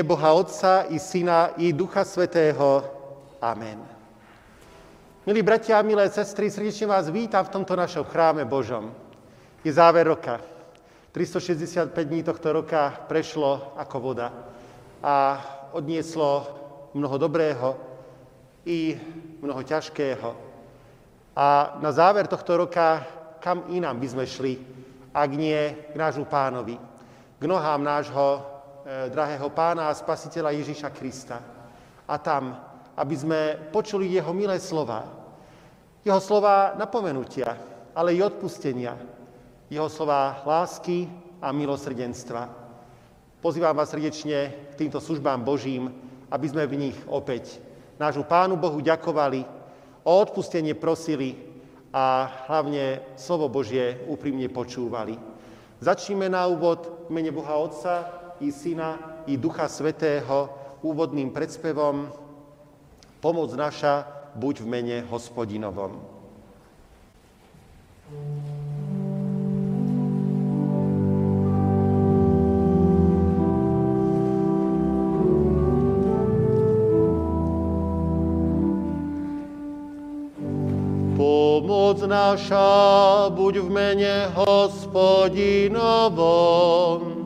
mene Boha Otca i Syna i Ducha Svetého. Amen. Milí bratia a milé sestry, srdečne vás vítam v tomto našom chráme Božom. Je záver roka. 365 dní tohto roka prešlo ako voda a odnieslo mnoho dobrého i mnoho ťažkého. A na záver tohto roka, kam inám by sme šli, ak nie k nášmu pánovi, k nohám nášho drahého pána a spasiteľa Ježíša Krista. A tam, aby sme počuli jeho milé slova. Jeho slova napomenutia, ale i odpustenia. Jeho slova lásky a milosrdenstva. Pozývam vás srdečne k týmto službám Božím, aby sme v nich opäť nášmu Pánu Bohu ďakovali, o odpustenie prosili a hlavne slovo Božie úprimne počúvali. Začneme na úvod v mene Boha Otca, i Syna, i Ducha Svetého úvodným predspevom Pomoc naša, buď v mene hospodinovom. Pomoc naša, buď v mene hospodinovom.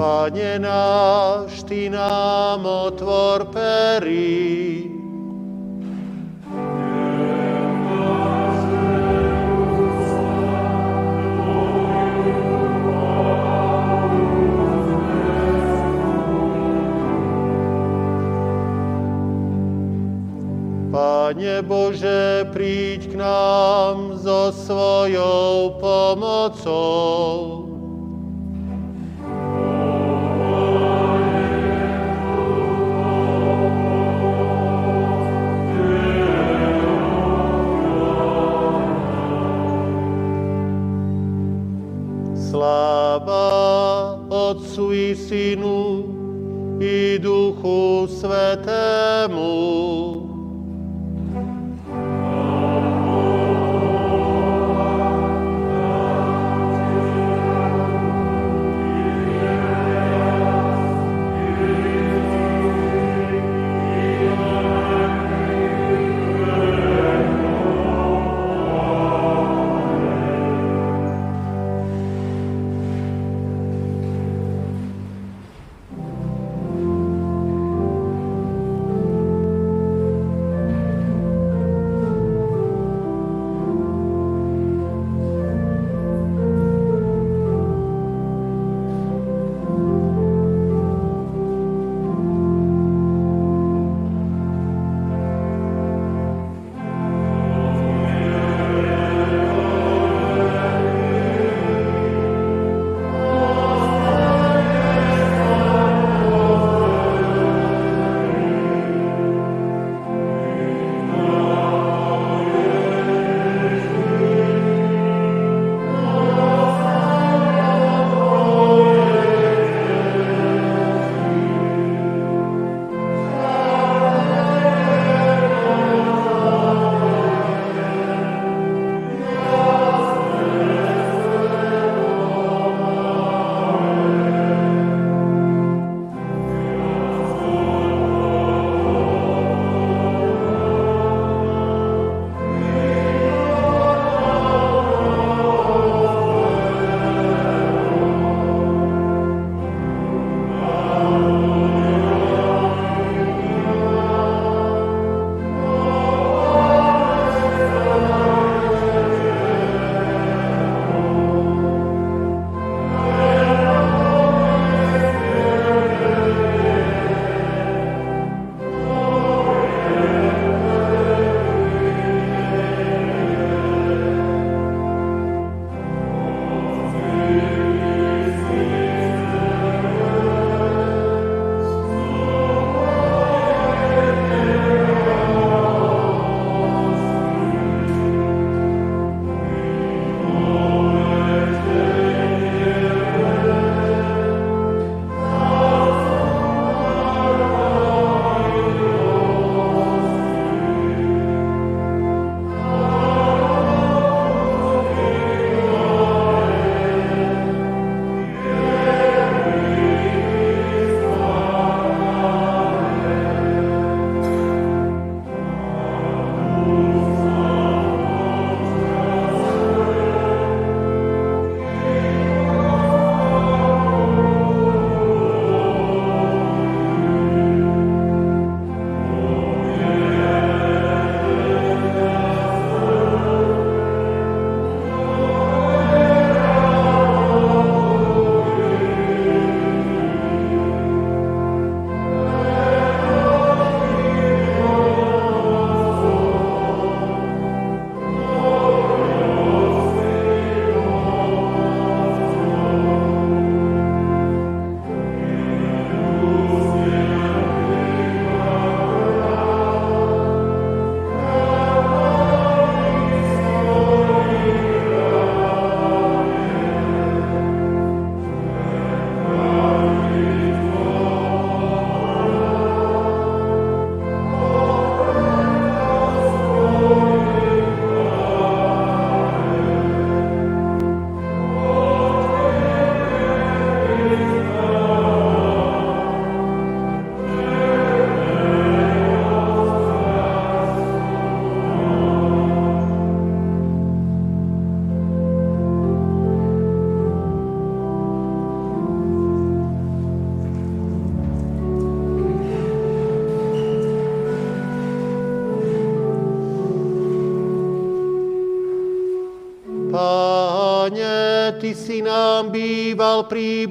Pane náš, Ty nám otvor perí. Pane Bože, príď k nám so svojou pomocou. Otcu i Synu i Duchu Svetému.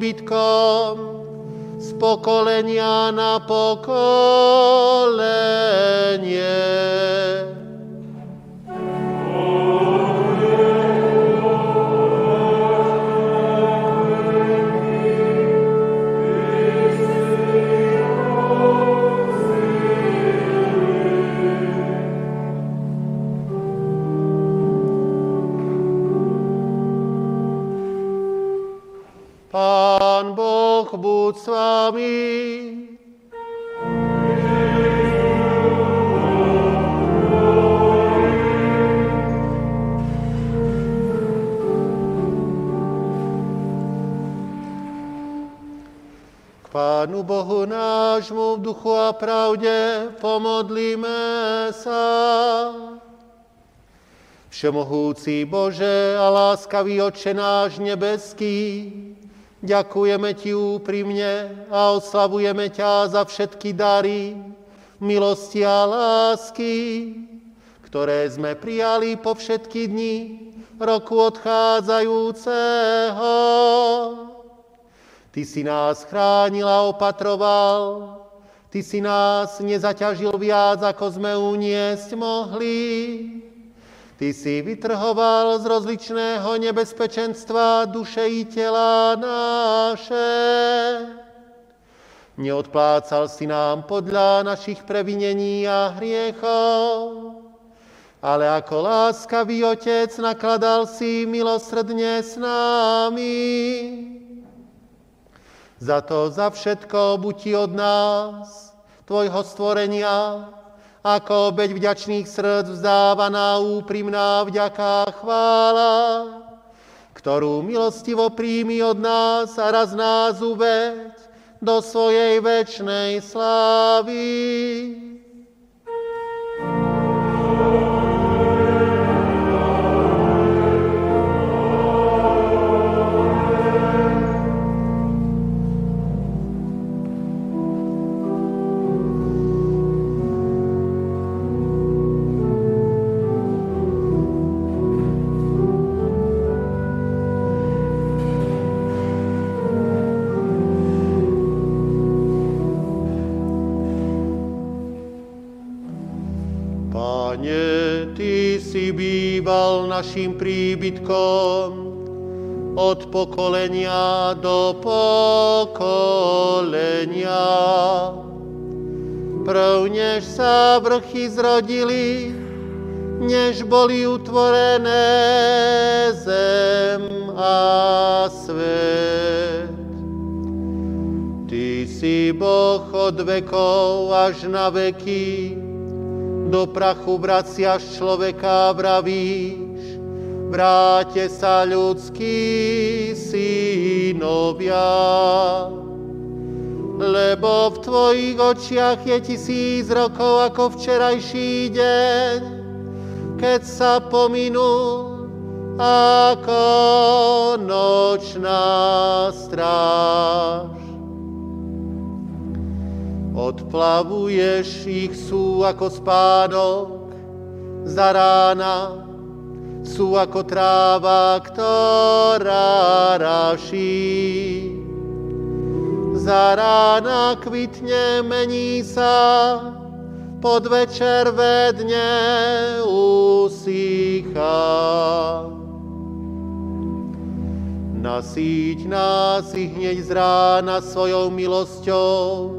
Príbytkom z pokolenia na pokolenie. Duchu a pravde pomodlíme sa. Všemohúci Bože a láskavý Oče náš nebeský, Ďakujeme Ti úprimne a oslavujeme ťa za všetky dary, milosti a lásky, ktoré sme prijali po všetky dni roku odchádzajúceho. Ty si nás chránil a opatroval, Ty si nás nezaťažil viac, ako sme uniesť mohli. Ty si vytrhoval z rozličného nebezpečenstva duše i tela naše. Neodplácal si nám podľa našich previnení a hriechov, ale ako láskavý Otec nakladal si milosrdne s nami. Za to, za všetko buď od nás, tvojho stvorenia, ako obeď vďačných srdc vzdávaná úprimná vďaka chvála, ktorú milostivo príjmi od nás a raz nás uveď do svojej večnej slávy. Pokolenia do pokolenia. Prv než sa vrchy zrodili, než boli utvorené zem a svet. Ty si Boh od vekov až na veky, do prachu vraciaš človeka vravíš, vráte sa ľudskí synovia. Lebo v tvojich očiach je tisíc rokov ako včerajší deň, keď sa pominul ako nočná stráž. Odplavuješ ich sú ako spánok za rána, sú ako tráva, ktorá raší. Za rána kvitne mení sa, pod večer vedne usícha. Nasíť nás i hneď z rána svojou milosťou,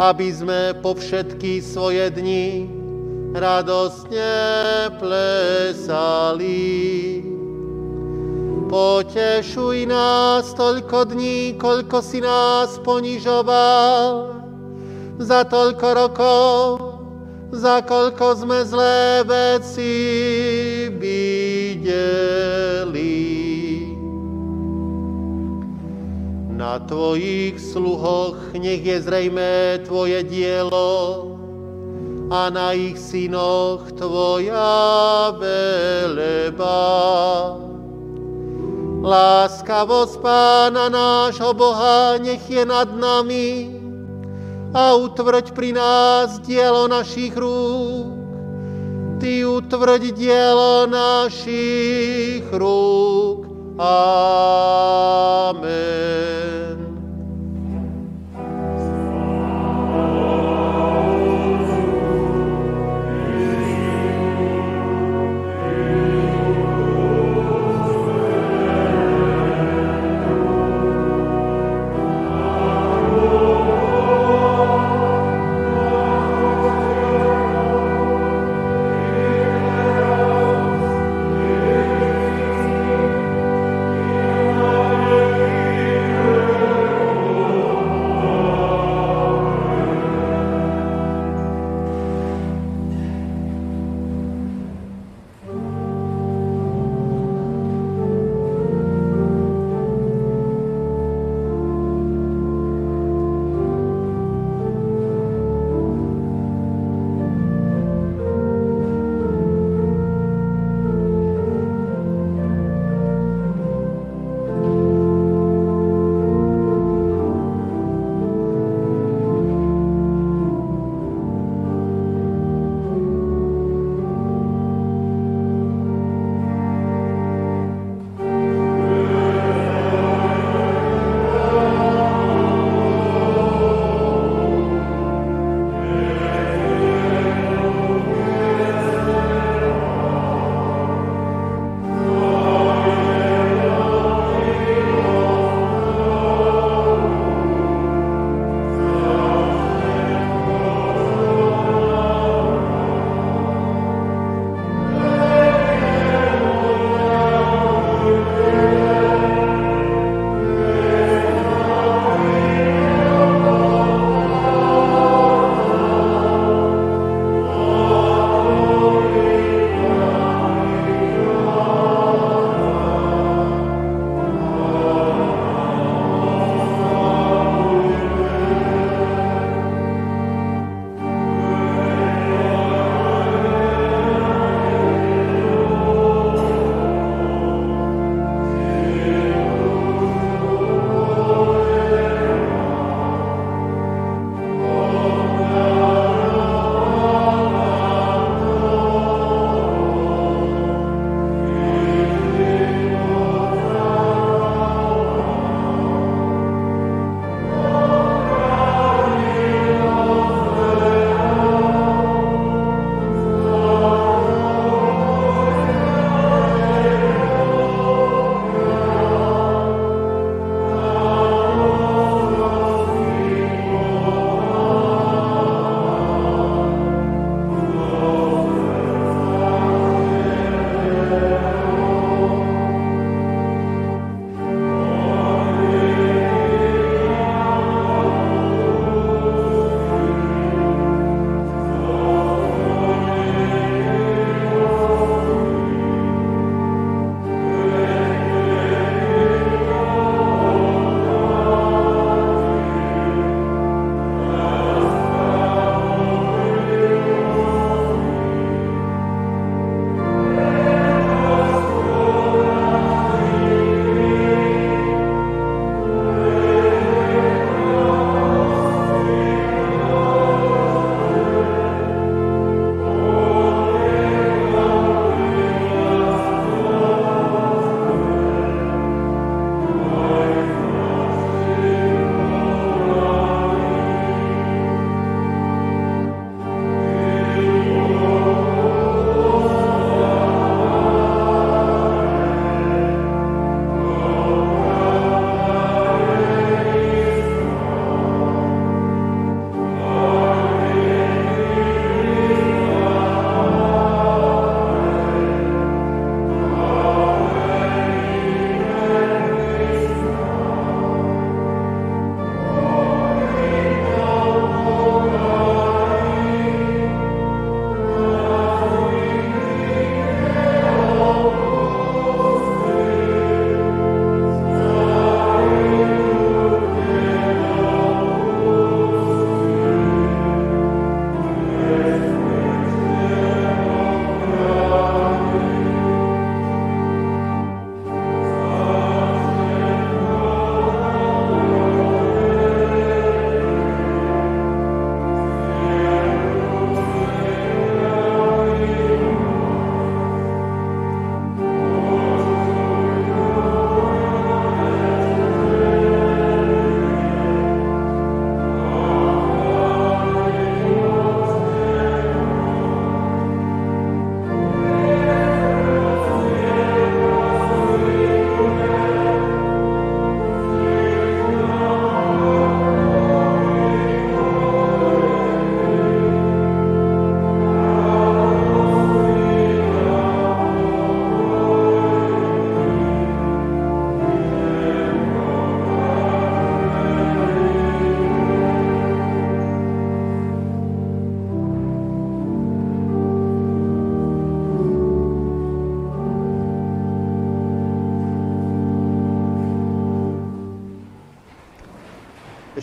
aby sme po všetky svoje dni radostne plesali. Potešuj nás toľko dní, koľko si nás ponižoval, za toľko rokov, za koľko sme zlé veci videli. Na Tvojich sluhoch nech je zrejme Tvoje dielo, a na ich synoch Tvoja veleba. Láskavosť Pána nášho Boha nech je nad nami a utvrď pri nás dielo našich rúk, Ty utvrď dielo našich rúk. Amen.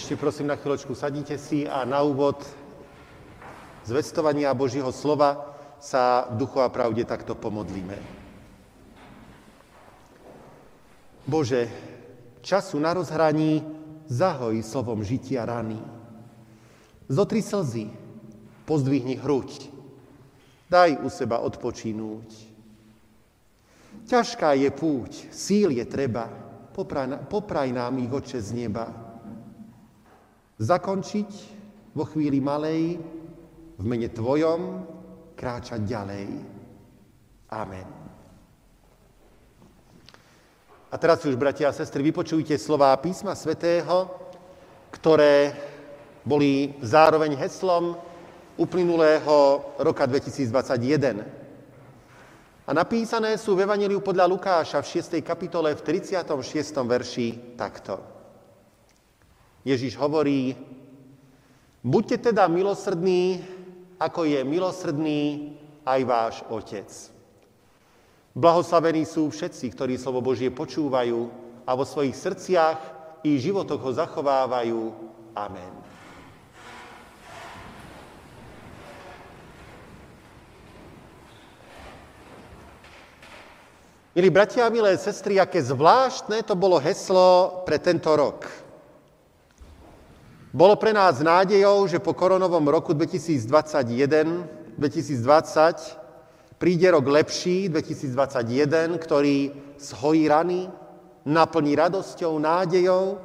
Ešte prosím na chvíľočku sadíte si a na úvod zvestovania Božího slova sa v duchu a pravde takto pomodlíme. Bože, času na rozhraní zahoj slovom žitia rany. Zotri slzy, pozdvihni hruď, daj u seba odpočinúť. Ťažká je púť, síl je treba, popraj, popraj nám ich oče z neba zakončiť vo chvíli malej, v mene Tvojom kráčať ďalej. Amen. A teraz už, bratia a sestry, vypočujte slová písma svätého, ktoré boli zároveň heslom uplynulého roka 2021. A napísané sú v Evangeliu podľa Lukáša v 6. kapitole v 36. verši takto. Ježiš hovorí, buďte teda milosrdní, ako je milosrdný aj váš Otec. Blahoslavení sú všetci, ktorí slovo Božie počúvajú a vo svojich srdciach i životoch ho zachovávajú. Amen. Milí bratia a milé sestry, aké zvláštne to bolo heslo pre tento rok. Bolo pre nás nádejou, že po koronovom roku 2021, 2020 príde rok lepší, 2021, ktorý zhojí rany, naplní radosťou, nádejou.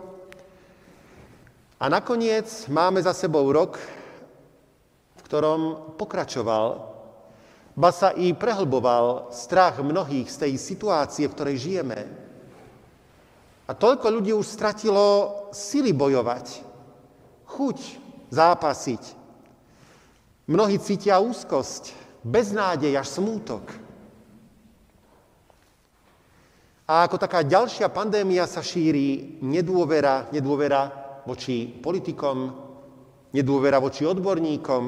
A nakoniec máme za sebou rok, v ktorom pokračoval, ba sa i prehlboval strach mnohých z tej situácie, v ktorej žijeme. A toľko ľudí už stratilo sily bojovať, chuť zápasiť. Mnohí cítia úzkosť, beznádej až smútok. A ako taká ďalšia pandémia sa šíri nedôvera, nedôvera voči politikom, nedôvera voči odborníkom.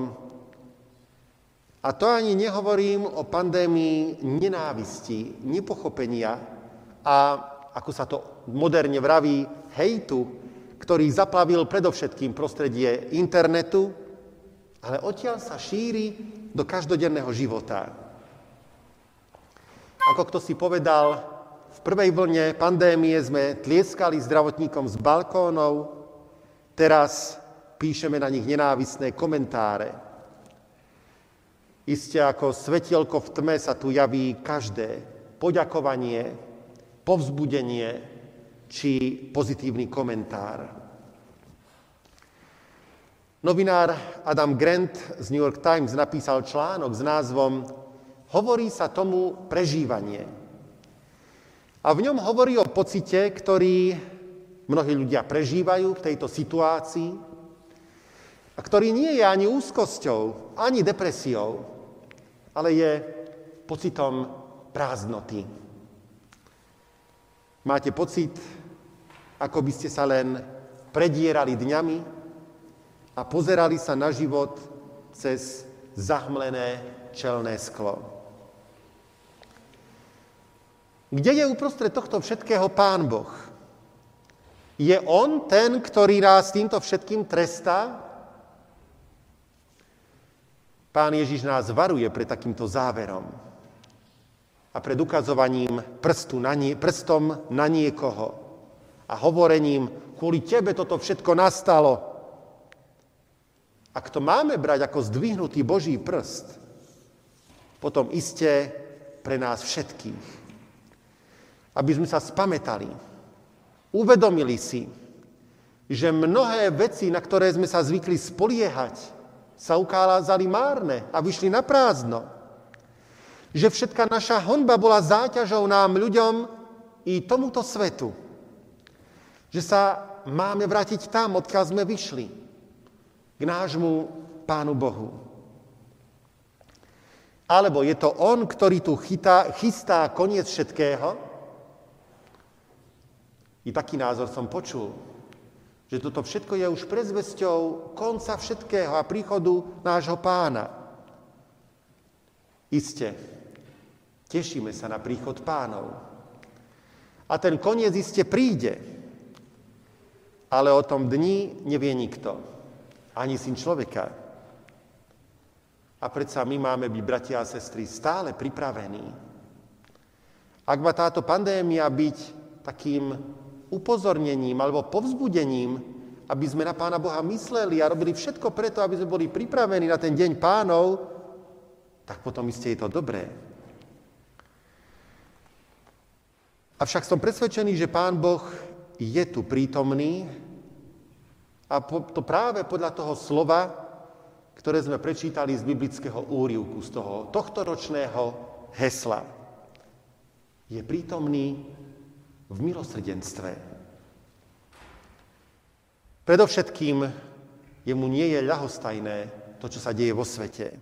A to ani nehovorím o pandémii nenávisti, nepochopenia a, ako sa to moderne vraví, hejtu, ktorý zaplavil predovšetkým prostredie internetu, ale odtiaľ sa šíri do každodenného života. Ako kto si povedal, v prvej vlne pandémie sme tlieskali zdravotníkom z balkónov, teraz píšeme na nich nenávisné komentáre. Isté ako svetielko v tme sa tu javí každé poďakovanie, povzbudenie, či pozitívny komentár. Novinár Adam Grant z New York Times napísal článok s názvom Hovorí sa tomu prežívanie. A v ňom hovorí o pocite, ktorý mnohí ľudia prežívajú v tejto situácii a ktorý nie je ani úzkosťou, ani depresiou, ale je pocitom prázdnoty. Máte pocit, ako by ste sa len predierali dňami a pozerali sa na život cez zahmlené čelné sklo. Kde je uprostred tohto všetkého Pán Boh? Je On ten, ktorý nás týmto všetkým trestá? Pán Ježiš nás varuje pred takýmto záverom a pred ukazovaním prstu na nie, prstom na niekoho a hovorením, kvôli tebe toto všetko nastalo. Ak to máme brať ako zdvihnutý Boží prst, potom iste pre nás všetkých. Aby sme sa spametali, uvedomili si, že mnohé veci, na ktoré sme sa zvykli spoliehať, sa ukázali márne a vyšli na prázdno. Že všetka naša honba bola záťažou nám, ľuďom i tomuto svetu. Že sa máme vrátiť tam, odkiaľ sme vyšli. K nášmu Pánu Bohu. Alebo je to On, ktorý tu chytá, chystá koniec všetkého? I taký názor som počul, že toto všetko je už prezvesťou konca všetkého a príchodu nášho pána. Isté, tešíme sa na príchod pánov. A ten koniec iste príde. Ale o tom dni nevie nikto, ani syn človeka. A predsa my máme byť, bratia a sestry, stále pripravení. Ak má táto pandémia byť takým upozornením alebo povzbudením, aby sme na Pána Boha mysleli a robili všetko preto, aby sme boli pripravení na ten deň pánov, tak potom iste je to dobré. Avšak som presvedčený, že Pán Boh je tu prítomný a to práve podľa toho slova, ktoré sme prečítali z biblického úrivku, z toho tohto ročného hesla. Je prítomný v milosrdenstve. Predovšetkým jemu nie je ľahostajné to, čo sa deje vo svete.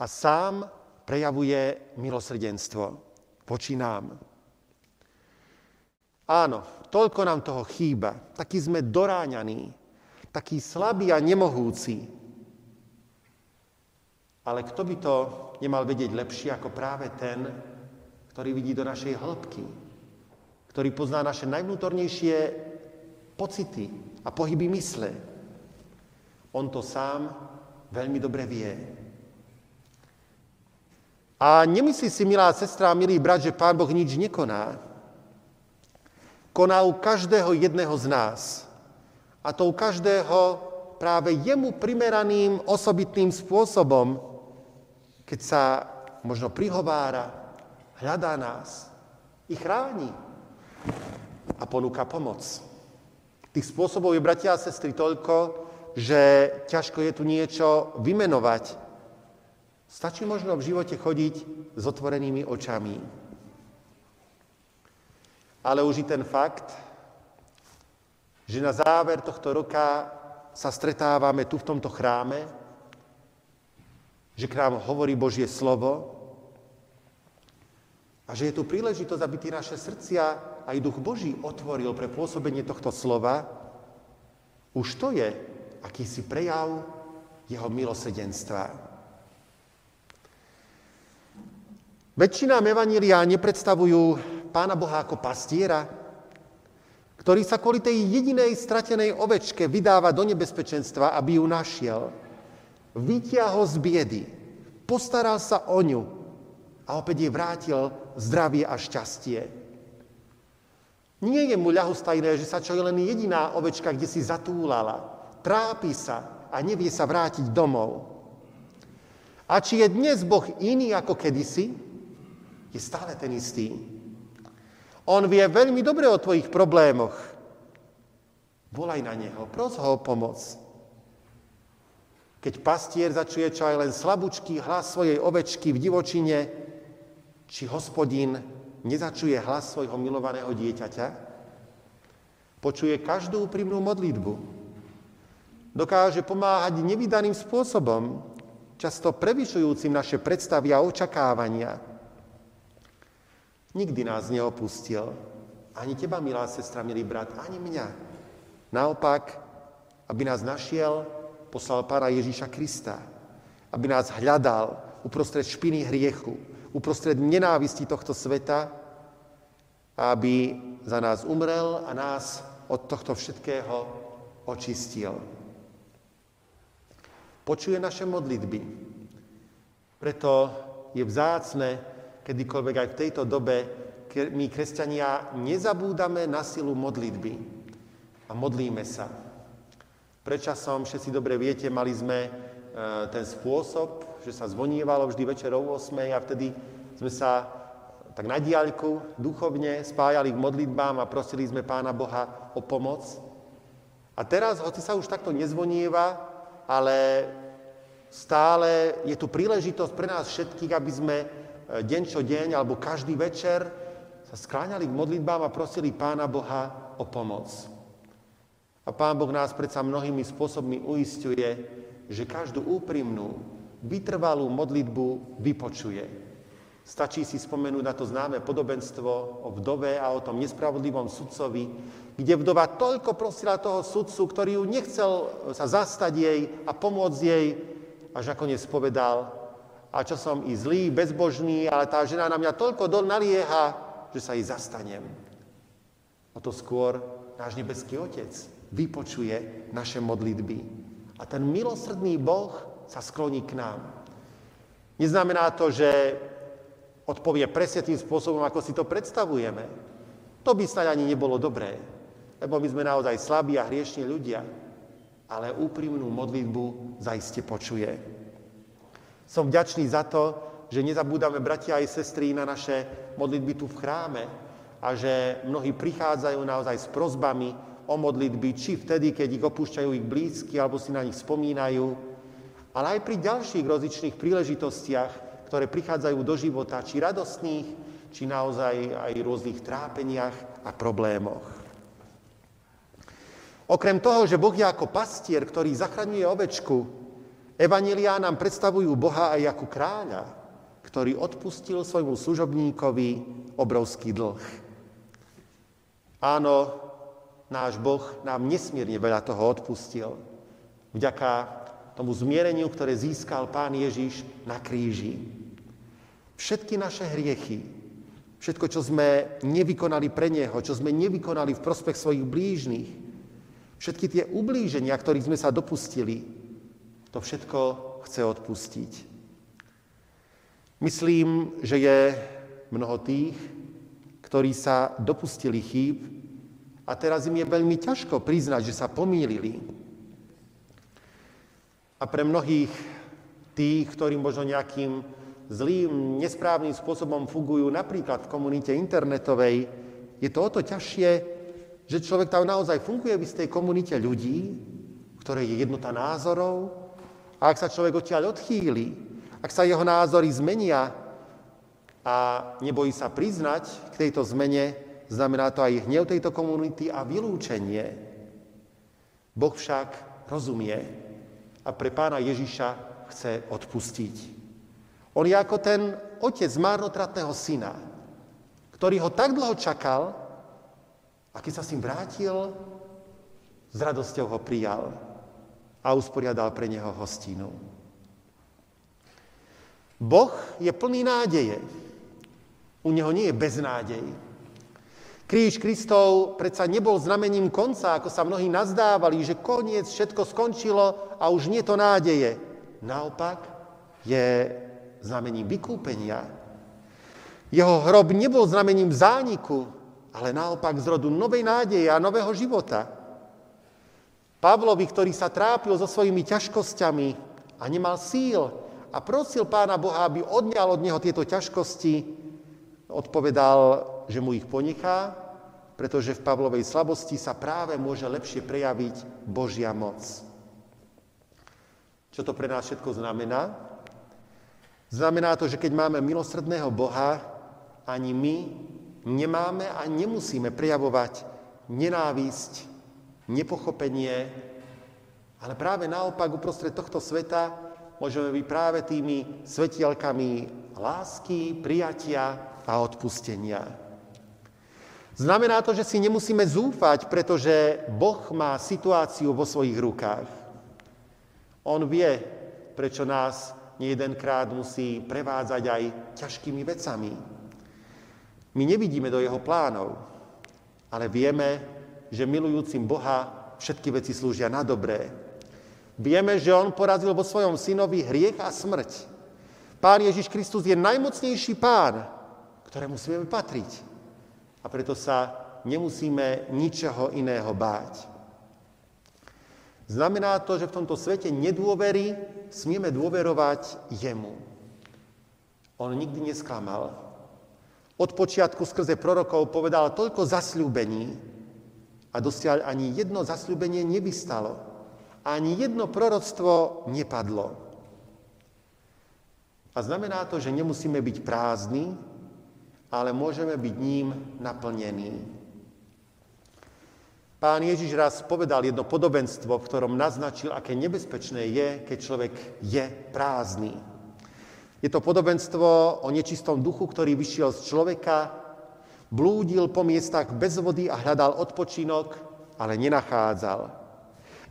A sám prejavuje milosrdenstvo voči nám. Áno, toľko nám toho chýba. Takí sme doráňaní, takí slabí a nemohúci. Ale kto by to nemal vedieť lepšie ako práve ten, ktorý vidí do našej hĺbky, ktorý pozná naše najvnútornejšie pocity a pohyby mysle. On to sám veľmi dobre vie. A nemyslí si, milá sestra, milý brat, že Pán Boh nič nekoná koná u každého jedného z nás. A to u každého práve jemu primeraným osobitným spôsobom, keď sa možno prihovára, hľadá nás i chráni a ponúka pomoc. Tých spôsobov je, bratia a sestry, toľko, že ťažko je tu niečo vymenovať. Stačí možno v živote chodiť s otvorenými očami ale už i ten fakt, že na záver tohto roka sa stretávame tu v tomto chráme, že k nám hovorí Božie slovo a že je tu príležitosť, aby tie naše srdcia aj Duch Boží otvoril pre pôsobenie tohto slova, už to je akýsi prejav jeho milosedenstva. Väčšina evanília nepredstavujú Pána Boha ako pastiera, ktorý sa kvôli tej jedinej stratenej ovečke vydáva do nebezpečenstva, aby ju našiel. Vytiahol z biedy, postaral sa o ňu a opäť jej vrátil zdravie a šťastie. Nie je mu ľahostajné, že sa čo je len jediná ovečka, kde si zatúlala, trápi sa a nevie sa vrátiť domov. A či je dnes Boh iný ako kedysi, je stále ten istý. On vie veľmi dobre o tvojich problémoch. Volaj na neho, pros ho o pomoc. Keď pastier začuje čo aj len slabúčký hlas svojej ovečky v divočine, či hospodín nezačuje hlas svojho milovaného dieťaťa, počuje každú úprimnú modlitbu. Dokáže pomáhať nevydaným spôsobom, často prevyšujúcim naše predstavy a očakávania. Nikdy nás neopustil. Ani teba, milá sestra, milý brat, ani mňa. Naopak, aby nás našiel, poslal Pána Ježíša Krista. Aby nás hľadal uprostred špiny hriechu, uprostred nenávisti tohto sveta, aby za nás umrel a nás od tohto všetkého očistil. Počuje naše modlitby. Preto je vzácne, kedykoľvek aj v tejto dobe my, kresťania, nezabúdame na silu modlitby a modlíme sa. Prečasom, všetci dobre viete, mali sme e, ten spôsob, že sa zvonievalo vždy večer o 8 a vtedy sme sa tak na diaľku duchovne spájali k modlitbám a prosili sme Pána Boha o pomoc. A teraz, hoci sa už takto nezvonieva, ale stále je tu príležitosť pre nás všetkých, aby sme deň čo deň alebo každý večer sa skláňali k modlitbám a prosili Pána Boha o pomoc. A Pán Boh nás predsa mnohými spôsobmi uistuje, že každú úprimnú, vytrvalú modlitbu vypočuje. Stačí si spomenúť na to známe podobenstvo o vdove a o tom nespravodlivom sudcovi, kde vdova toľko prosila toho sudcu, ktorý ju nechcel sa zastať jej a pomôcť jej, až ako nespovedal, a čo som i zlý, bezbožný, ale tá žena na mňa toľko nalieha, že sa jej zastanem. o to skôr náš nebeský Otec vypočuje naše modlitby. A ten milosrdný Boh sa skloní k nám. Neznamená to, že odpovie presne tým spôsobom, ako si to predstavujeme. To by snáď ani nebolo dobré, lebo my sme naozaj slabí a hriešní ľudia, ale úprimnú modlitbu zaiste počuje. Som vďačný za to, že nezabúdame, bratia aj sestry, na naše modlitby tu v chráme a že mnohí prichádzajú naozaj s prozbami o modlitby, či vtedy, keď ich opúšťajú ich blízky, alebo si na nich spomínajú, ale aj pri ďalších rozličných príležitostiach, ktoré prichádzajú do života, či radostných, či naozaj aj rôznych trápeniach a problémoch. Okrem toho, že Boh je ako pastier, ktorý zachraňuje ovečku, Evangelia nám predstavujú Boha aj ako kráľa, ktorý odpustil svojmu služobníkovi obrovský dlh. Áno, náš Boh nám nesmierne veľa toho odpustil. Vďaka tomu zmiereniu, ktoré získal Pán Ježiš na kríži. Všetky naše hriechy, všetko, čo sme nevykonali pre Neho, čo sme nevykonali v prospech svojich blížnych, Všetky tie ublíženia, ktorých sme sa dopustili, to všetko chce odpustiť. Myslím, že je mnoho tých, ktorí sa dopustili chýb a teraz im je veľmi ťažko priznať, že sa pomýlili. A pre mnohých tých, ktorí možno nejakým zlým, nesprávnym spôsobom fungujú napríklad v komunite internetovej, je to o to ťažšie, že človek tam naozaj funguje v istej komunite ľudí, ktoré je jednota názorov a ak sa človek odtiaľ odchýli, ak sa jeho názory zmenia a nebojí sa priznať k tejto zmene, znamená to aj hnev tejto komunity a vylúčenie. Boh však rozumie a pre pána Ježiša chce odpustiť. On je ako ten otec márnotratného syna, ktorý ho tak dlho čakal, a keď sa s ním vrátil, s radosťou ho prijal a usporiadal pre neho hostínu. Boh je plný nádeje. U neho nie je beznádej. Kríž Kristov predsa nebol znamením konca, ako sa mnohí nazdávali, že koniec, všetko skončilo a už nie to nádeje. Naopak je znamením vykúpenia. Jeho hrob nebol znamením zániku, ale naopak z rodu novej nádeje a nového života. Pavlovi, ktorý sa trápil so svojimi ťažkosťami a nemal síl a prosil pána Boha, aby odňal od neho tieto ťažkosti, odpovedal, že mu ich ponechá, pretože v Pavlovej slabosti sa práve môže lepšie prejaviť Božia moc. Čo to pre nás všetko znamená? Znamená to, že keď máme milosrdného Boha, ani my nemáme a nemusíme prejavovať nenávisť, nepochopenie, ale práve naopak uprostred tohto sveta môžeme byť práve tými svetielkami lásky, prijatia a odpustenia. Znamená to, že si nemusíme zúfať, pretože Boh má situáciu vo svojich rukách. On vie, prečo nás nejedenkrát musí prevádzať aj ťažkými vecami. My nevidíme do jeho plánov, ale vieme, že milujúcim Boha všetky veci slúžia na dobré. Vieme, že on porazil vo svojom synovi hriech a smrť. Pán Ježiš Kristus je najmocnejší pán, ktorému smieme patriť. A preto sa nemusíme ničoho iného báť. Znamená to, že v tomto svete nedôvery smieme dôverovať jemu. On nikdy nesklamal. Od počiatku skrze prorokov povedal toľko zasľúbení a dosiaľ ani jedno zasľúbenie nevystalo. Ani jedno proroctvo nepadlo. A znamená to, že nemusíme byť prázdni, ale môžeme byť ním naplnení. Pán Ježiš raz povedal jedno podobenstvo, v ktorom naznačil, aké nebezpečné je, keď človek je prázdny. Je to podobenstvo o nečistom duchu, ktorý vyšiel z človeka, blúdil po miestach bez vody a hľadal odpočinok, ale nenachádzal.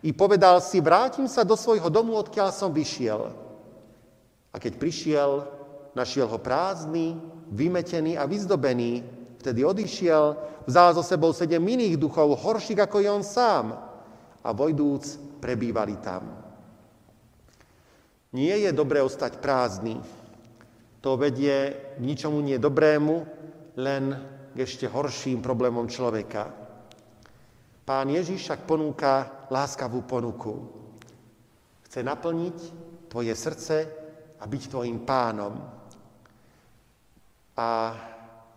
I povedal si, vrátim sa do svojho domu, odkiaľ som vyšiel. A keď prišiel, našiel ho prázdny, vymetený a vyzdobený, Vtedy odišiel, vzal so sebou sedem iných duchov, horších ako je on sám, a vojdúc prebývali tam. Nie je dobré ostať prázdny. To vedie k ničomu nie dobrému, len k ešte horším problémom človeka. Pán Ježiš však ponúka láskavú ponuku. Chce naplniť tvoje srdce a byť tvojim pánom. A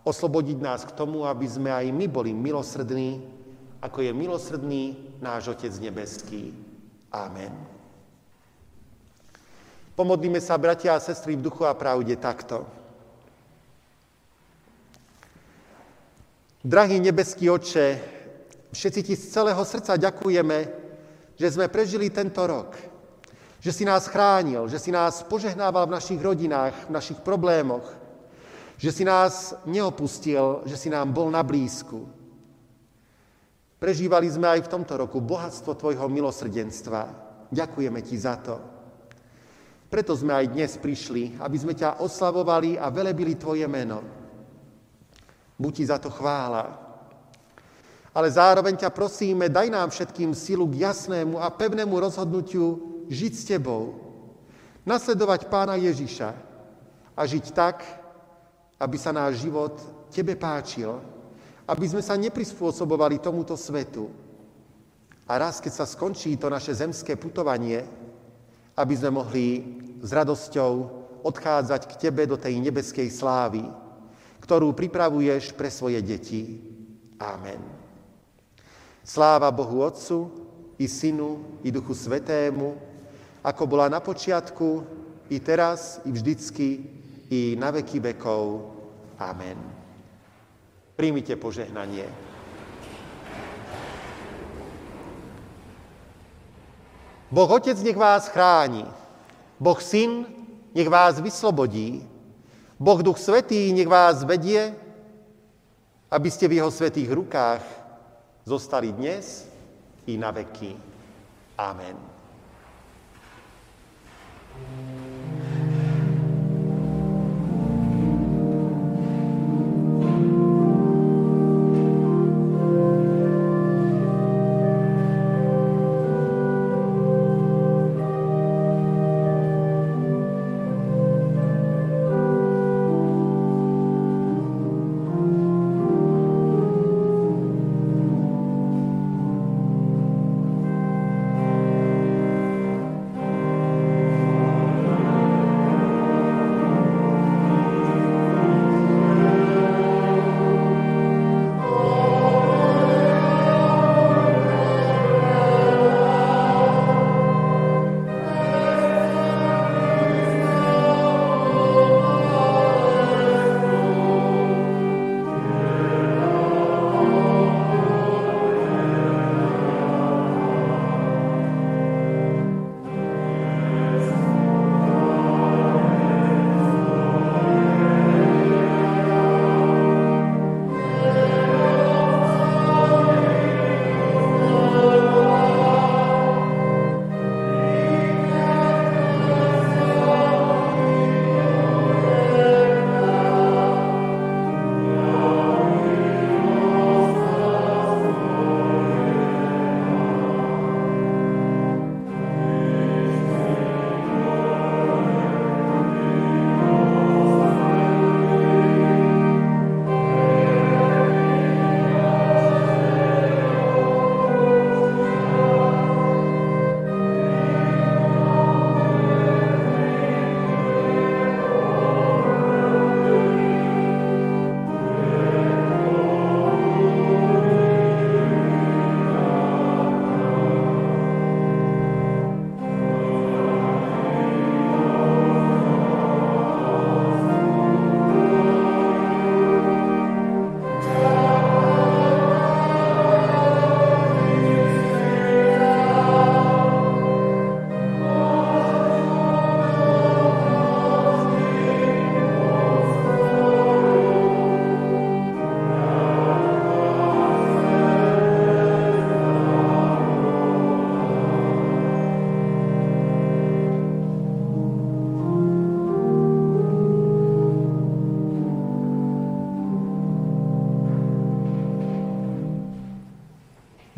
oslobodiť nás k tomu, aby sme aj my boli milosrdní, ako je milosrdný náš Otec nebeský. Amen. Pomodlíme sa, bratia a sestry, v duchu a pravde takto. Drahý nebeský Oče, všetci ti z celého srdca ďakujeme, že sme prežili tento rok, že si nás chránil, že si nás požehnával v našich rodinách, v našich problémoch, že si nás neopustil, že si nám bol na blízku. Prežívali sme aj v tomto roku bohatstvo Tvojho milosrdenstva. Ďakujeme Ti za to. Preto sme aj dnes prišli, aby sme ťa oslavovali a velebili Tvoje meno. Buď Ti za to chvála. Ale zároveň ťa prosíme, daj nám všetkým silu k jasnému a pevnému rozhodnutiu žiť s Tebou. Nasledovať Pána Ježiša a žiť tak, aby sa náš život Tebe páčil, aby sme sa neprispôsobovali tomuto svetu. A raz, keď sa skončí to naše zemské putovanie, aby sme mohli s radosťou odchádzať k Tebe do tej nebeskej slávy, ktorú pripravuješ pre svoje deti. Amen. Sláva Bohu Otcu, i Synu, i Duchu Svetému, ako bola na počiatku, i teraz, i vždycky, i na veky vekov. Amen. Príjmite požehnanie. Boh Otec nech vás chráni. Boh Syn nech vás vyslobodí. Boh Duch Svetý nech vás vedie, aby ste v Jeho svetých rukách zostali dnes i na veky. Amen.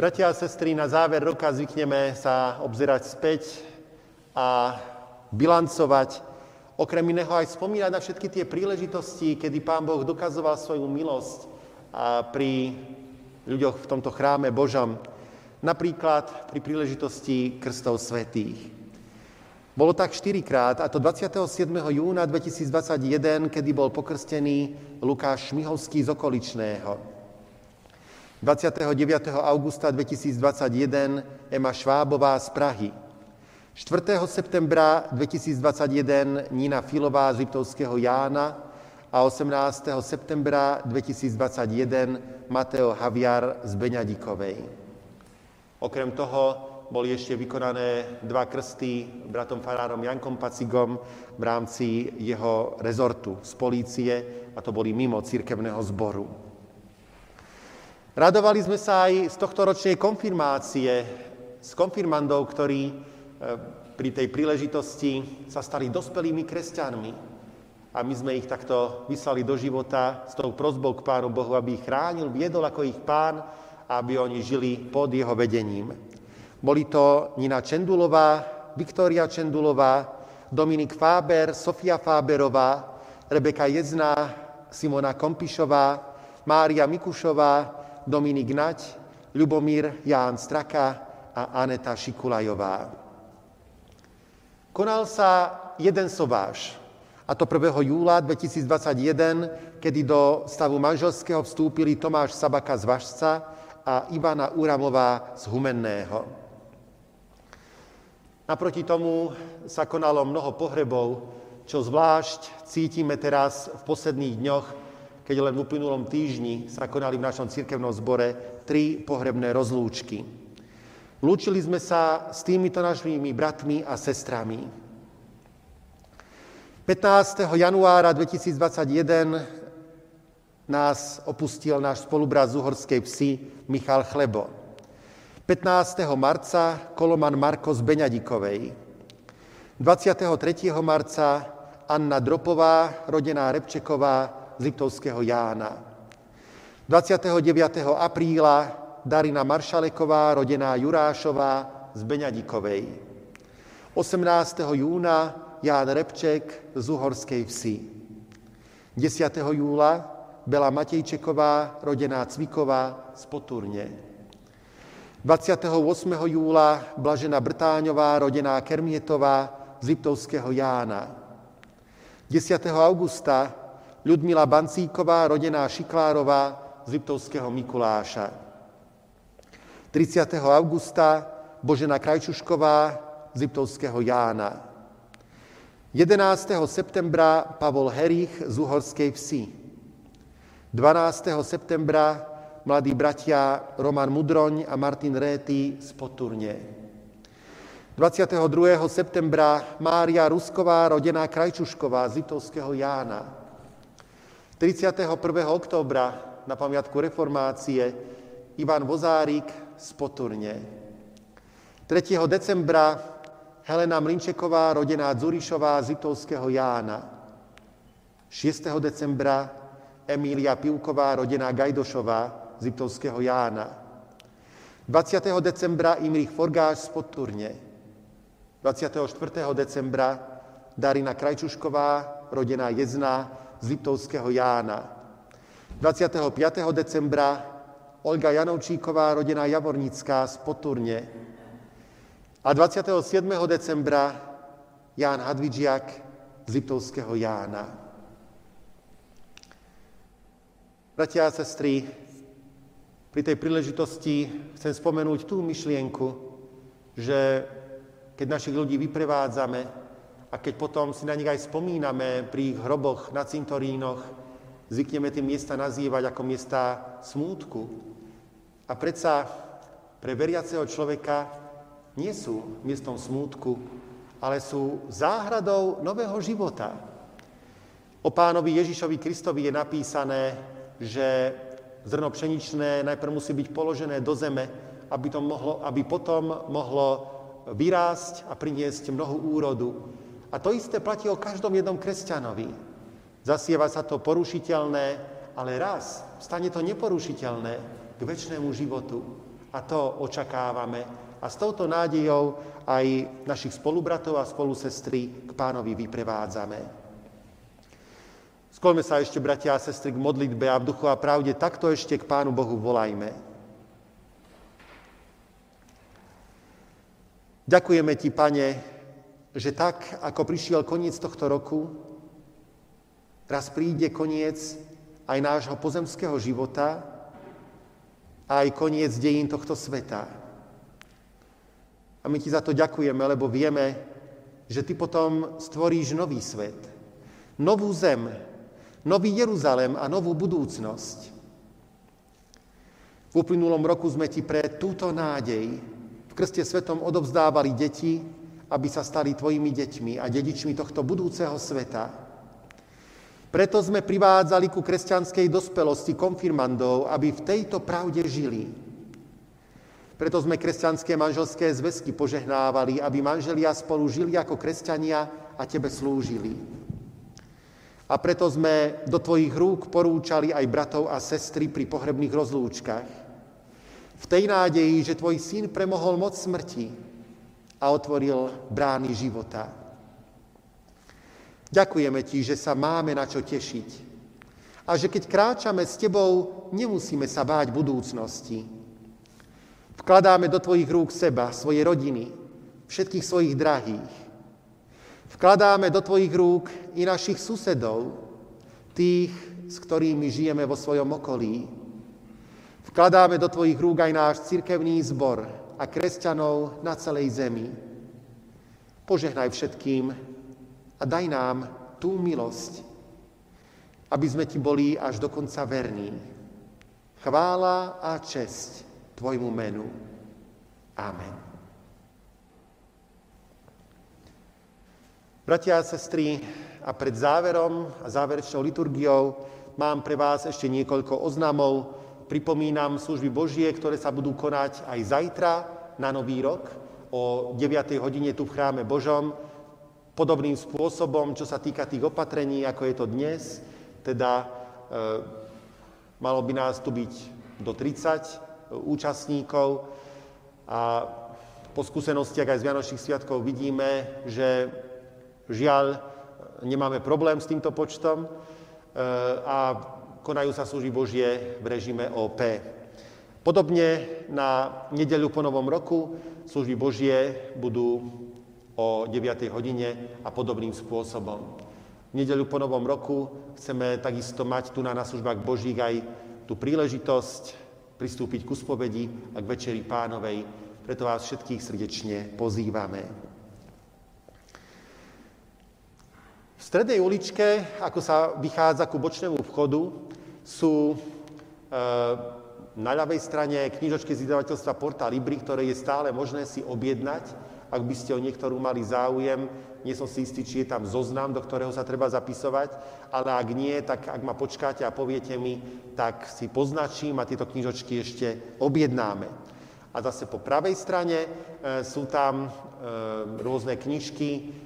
Bratia a sestry, na záver roka zvykneme sa obzerať späť a bilancovať, okrem iného aj spomínať na všetky tie príležitosti, kedy Pán Boh dokazoval svoju milosť pri ľuďoch v tomto chráme Božom, napríklad pri príležitosti krstov svetých. Bolo tak štyrikrát, a to 27. júna 2021, kedy bol pokrstený Lukáš Šmihovský z okoličného. 29. augusta 2021 Ema Švábová z Prahy. 4. septembra 2021 Nina Filová z Liptovského Jána a 18. septembra 2021 Mateo Haviar z Beňadikovej. Okrem toho boli ešte vykonané dva krsty bratom farárom Jankom Pacigom v rámci jeho rezortu z polície, a to boli mimo cirkevného zboru. Radovali sme sa aj z tohto ročnej konfirmácie, s konfirmandov, ktorí e, pri tej príležitosti sa stali dospelými kresťanmi. A my sme ich takto vyslali do života s tou prozbou k Pánu Bohu, aby ich chránil, viedol ako ich Pán, aby oni žili pod jeho vedením. Boli to Nina Čendulová, Viktória Čendulová, Dominik Fáber, Sofia Fáberová, Rebeka Jezná, Simona Kompišová, Mária Mikušová, Dominik Nať, Ľubomír Ján Straka a Aneta Šikulajová. Konal sa jeden sobáš, a to 1. júla 2021, kedy do stavu manželského vstúpili Tomáš Sabaka z Vašca a Ivana Úramová z Humenného. Naproti tomu sa konalo mnoho pohrebov, čo zvlášť cítime teraz v posledných dňoch, keď len v uplynulom týždni sa konali v našom cirkevnom zbore tri pohrebné rozlúčky. Lúčili sme sa s týmito našimi bratmi a sestrami. 15. januára 2021 nás opustil náš spolubrat z Uhorskej vsi Michal Chlebo. 15. marca Koloman Marko z Beňadikovej. 23. marca Anna Dropová, rodená Repčeková z Liptovského Jána. 29. apríla Darina Maršaleková, rodená Jurášová z Beňadikovej. 18. júna Ján Repček z Uhorskej vsi. 10. júla Bela Matejčeková, rodená Cviková z Poturne. 28. júla Blažena Brtáňová, rodená Kermietová z Liptovského Jána. 10. augusta Ľudmila Bancíková, rodená Šiklárová z Liptovského Mikuláša. 30. augusta Božena Krajčušková z Liptovského Jána. 11. septembra Pavol Herich z Uhorskej vsi. 12. septembra mladí bratia Roman Mudroň a Martin Réty z Poturne. 22. septembra Mária Rusková, rodená Krajčušková z Litovského Jána. 31. októbra na pamiatku reformácie Ivan Vozárik z Poturne. 3. decembra Helena Mlinčeková, rodená Dzurišová z Litovského Jána. 6. decembra Emília Pivková, rodená Gajdošová z Litovského Jána. 20. decembra Imrich Forgáš z Poturne. 24. decembra Darina Krajčušková, rodená Jezná z Liptovského Jána. 25. decembra Olga Janovčíková, rodená Javornická z Poturne. A 27. decembra Ján Hadvidžiak z Liptovského Jána. Bratia a sestry, pri tej príležitosti chcem spomenúť tú myšlienku, že keď našich ľudí vyprevádzame, a keď potom si na nich aj spomíname pri ich hroboch na cintorínoch, zvykneme tie miesta nazývať ako miesta smútku. A predsa pre veriaceho človeka nie sú miestom smútku, ale sú záhradou nového života. O pánovi Ježišovi Kristovi je napísané, že zrno pšeničné najprv musí byť položené do zeme, aby, to mohlo, aby potom mohlo vyrásť a priniesť mnohú úrodu. A to isté platí o každom jednom kresťanovi. Zasieva sa to porušiteľné, ale raz stane to neporušiteľné k väčšnému životu. A to očakávame. A s touto nádejou aj našich spolubratov a spolusestry k pánovi vyprevádzame. Skloňme sa ešte, bratia a sestry, k modlitbe a v duchu a pravde takto ešte k Pánu Bohu volajme. Ďakujeme Ti, Pane, že tak, ako prišiel koniec tohto roku, raz príde koniec aj nášho pozemského života aj koniec dejín tohto sveta. A my ti za to ďakujeme, lebo vieme, že ty potom stvoríš nový svet, novú zem, nový Jeruzalém a novú budúcnosť. V uplynulom roku sme ti pre túto nádej v krste svetom odovzdávali deti, aby sa stali tvojimi deťmi a dedičmi tohto budúceho sveta. Preto sme privádzali ku kresťanskej dospelosti konfirmandov, aby v tejto pravde žili. Preto sme kresťanské manželské zväzky požehnávali, aby manželia spolu žili ako kresťania a tebe slúžili. A preto sme do tvojich rúk porúčali aj bratov a sestry pri pohrebných rozlúčkach. V tej nádeji, že tvoj syn premohol moc smrti, a otvoril brány života. Ďakujeme ti, že sa máme na čo tešiť a že keď kráčame s tebou, nemusíme sa báť budúcnosti. Vkladáme do tvojich rúk seba, svoje rodiny, všetkých svojich drahých. Vkladáme do tvojich rúk i našich susedov, tých, s ktorými žijeme vo svojom okolí. Vkladáme do tvojich rúk aj náš cirkevný zbor, a kresťanov na celej zemi. Požehnaj všetkým a daj nám tú milosť, aby sme ti boli až do konca verní. Chvála a česť Tvojmu menu. Amen. Bratia a sestry, a pred záverom a záverečnou liturgiou mám pre vás ešte niekoľko oznamov, Pripomínam služby Božie, ktoré sa budú konať aj zajtra na Nový rok o 9. hodine tu v chráme Božom. Podobným spôsobom, čo sa týka tých opatrení, ako je to dnes, teda e, malo by nás tu byť do 30 e, účastníkov a po skúsenostiach aj z Vianočných sviatkov vidíme, že žiaľ nemáme problém s týmto počtom e, a konajú sa služby Božie v režime OP. Podobne na nedeľu po novom roku služby Božie budú o 9. hodine a podobným spôsobom. V nedeľu po novom roku chceme takisto mať tu na, na službách Božích aj tú príležitosť pristúpiť ku spovedi a k Večeri Pánovej. Preto vás všetkých srdečne pozývame. V strednej uličke, ako sa vychádza ku bočnému vchodu, sú e, na ľavej strane knižočky z vydavateľstva Porta Libri, ktoré je stále možné si objednať, ak by ste o niektorú mali záujem. Nie som si istý, či je tam zoznam, do ktorého sa treba zapisovať, ale ak nie, tak ak ma počkáte a poviete mi, tak si poznačím a tieto knižočky ešte objednáme. A zase po pravej strane e, sú tam e, rôzne knižky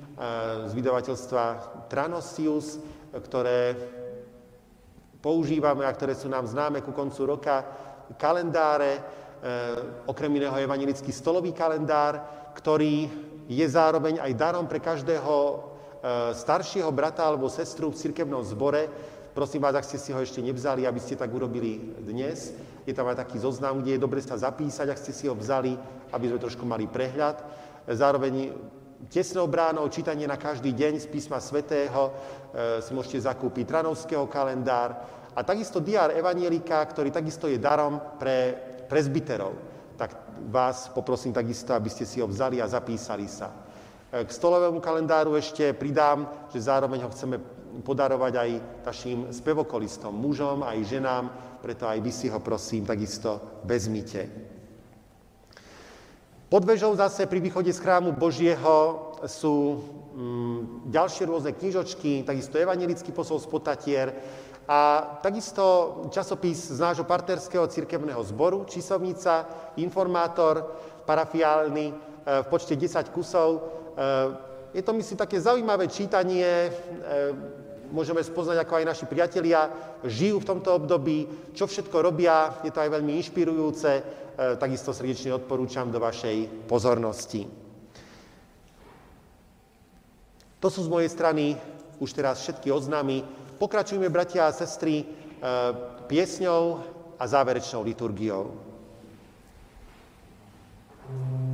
z vydavateľstva Tranosius, ktoré používame a ktoré sú nám známe ku koncu roka, kalendáre, e, okrem iného evangelický stolový kalendár, ktorý je zároveň aj darom pre každého e, staršieho brata alebo sestru v cirkevnom zbore. Prosím vás, ak ste si ho ešte nevzali, aby ste tak urobili dnes. Je tam aj taký zoznam, kde je dobre sa zapísať, ak ste si ho vzali, aby sme trošku mali prehľad. Zároveň tesnou bránou čítanie na každý deň z písma svätého e, si môžete zakúpiť Tranovského kalendár a takisto diár Evanielika, ktorý takisto je darom pre prezbiterov. Tak vás poprosím takisto, aby ste si ho vzali a zapísali sa. E, k stolovému kalendáru ešte pridám, že zároveň ho chceme podarovať aj našim spevokolistom, mužom aj ženám, preto aj vy si ho prosím takisto vezmite. Pod vežou zase pri východe z chrámu Božieho sú mm, ďalšie rôzne knižočky, takisto evangelický posol z potatier a takisto časopis z nášho partnerského cirkevného zboru, čísovnica, informátor parafiálny e, v počte 10 kusov. E, je to, myslím, také zaujímavé čítanie, e, môžeme spoznať, ako aj naši priatelia žijú v tomto období, čo všetko robia, je to aj veľmi inšpirujúce, e, takisto srdečne odporúčam do vašej pozornosti. To sú z mojej strany už teraz všetky oznámy. Pokračujeme, bratia a sestry, e, piesňou a záverečnou liturgiou. pomoc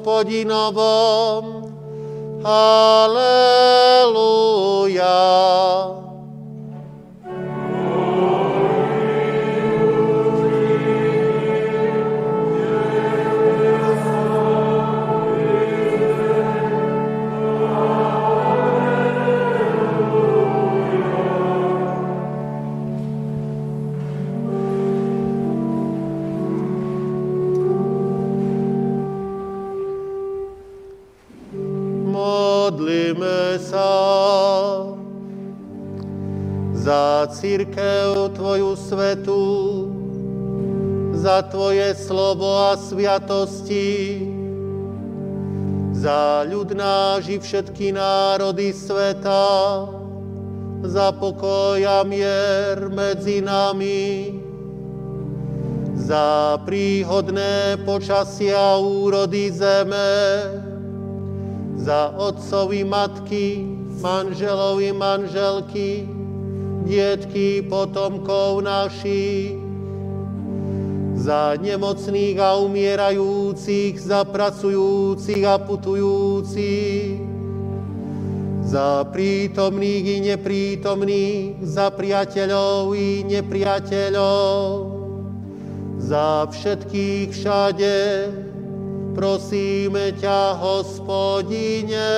hospodinovom. Haleluja. A sviatosti, za ľud náš i všetky národy sveta, za pokoj a mier medzi nami za príhodné počasia úrody zeme, za otcovi matky, manželovi manželky, dietky potomkov našich, za nemocných a umierajúcich, za pracujúcich a putujúcich, za prítomných i neprítomných, za priateľov i nepriateľov, za všetkých všade, prosíme ťa, hospodine.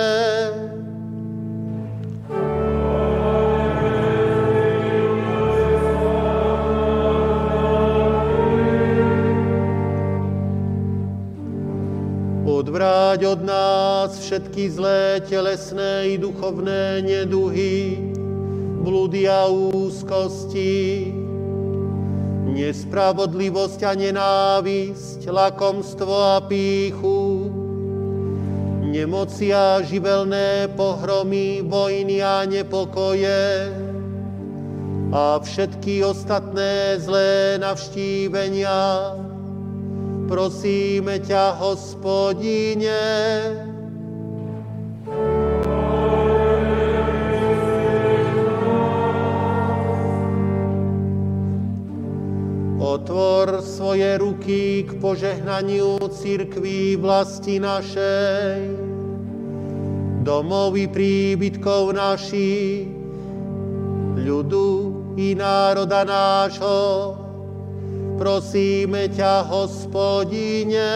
Odvráť od nás všetky zlé telesné i duchovné neduhy, bludy a úzkosti, nespravodlivosť a nenávisť, lakomstvo a píchu, nemoci a živelné pohromy, vojny a nepokoje a všetky ostatné zlé navštívenia, prosíme ťa, hospodine. Otvor svoje ruky k požehnaniu církví vlasti našej, domovy príbytkov našich, ľudu i národa nášho, prosíme ťa, hospodine.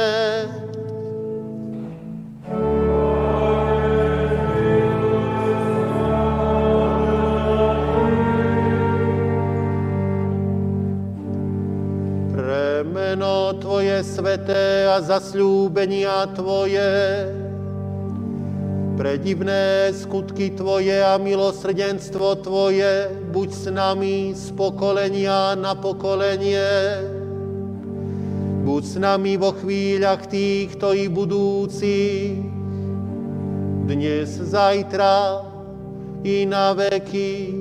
Premeno Tvoje sveté a zasľúbenia Tvoje, pre divné skutky Tvoje a milosrdenstvo Tvoje, buď s nami z pokolenia na pokolenie. Buď s nami vo chvíľach týchto i budúci, dnes, zajtra i na veky.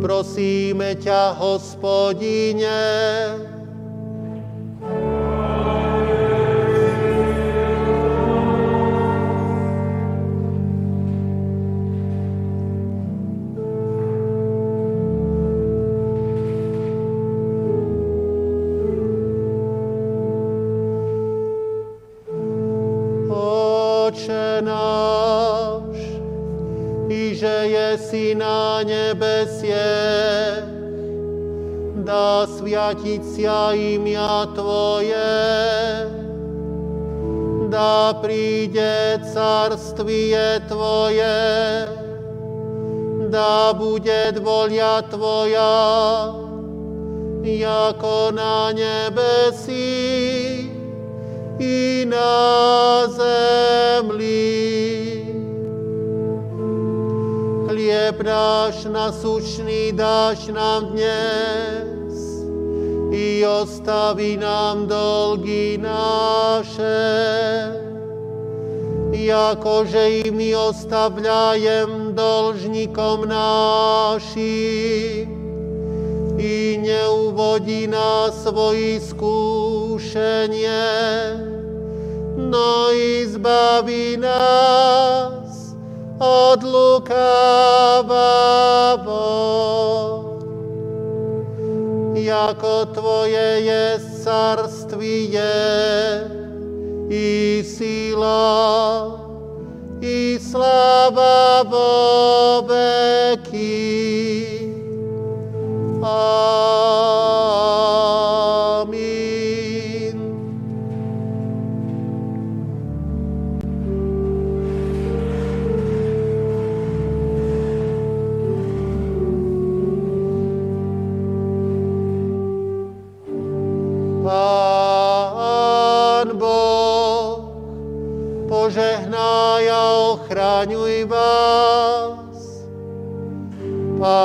Prosíme ťa, hospodine. Sia imia Tvoje, dá príde carstvie Tvoje, dá bude volia Tvoja, jako na nebesi i na zemlí chlieb náš nasúčný dáš nám dnes i ostaví nám dolgy naše, jakože i my ostavľajem dolžníkom našim. I neuvodí nás svoji skúšenie, no i zbaví nás od lukavavo. Jako Tvoje je je i sila i slava vo veky. zachraňuj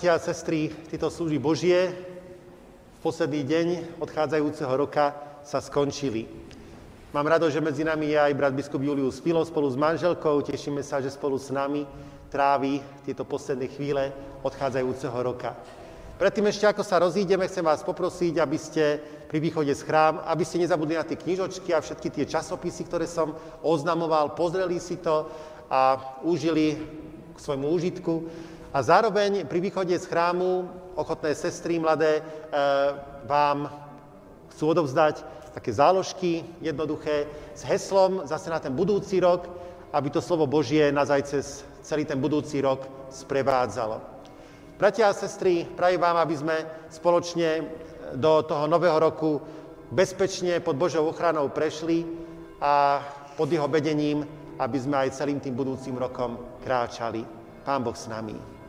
Bratia a sestry, tieto služby Božie v posledný deň odchádzajúceho roka sa skončili. Mám rado, že medzi nami je aj brat biskup Julius Pilo spolu s manželkou. Tešíme sa, že spolu s nami trávi tieto posledné chvíle odchádzajúceho roka. Predtým ešte, ako sa rozídeme, chcem vás poprosiť, aby ste pri východe z chrám, aby ste nezabudli na tie knižočky a všetky tie časopisy, ktoré som oznamoval, pozreli si to a užili k svojmu úžitku. A zároveň pri východe z chrámu ochotné sestry mladé e, vám chcú odovzdať také záložky jednoduché s heslom zase na ten budúci rok, aby to slovo Božie na cez celý ten budúci rok sprevádzalo. Bratia a sestry, prajem vám, aby sme spoločne do toho nového roku bezpečne pod Božou ochranou prešli a pod jeho vedením, aby sme aj celým tým budúcim rokom kráčali. Pán Boh s nami.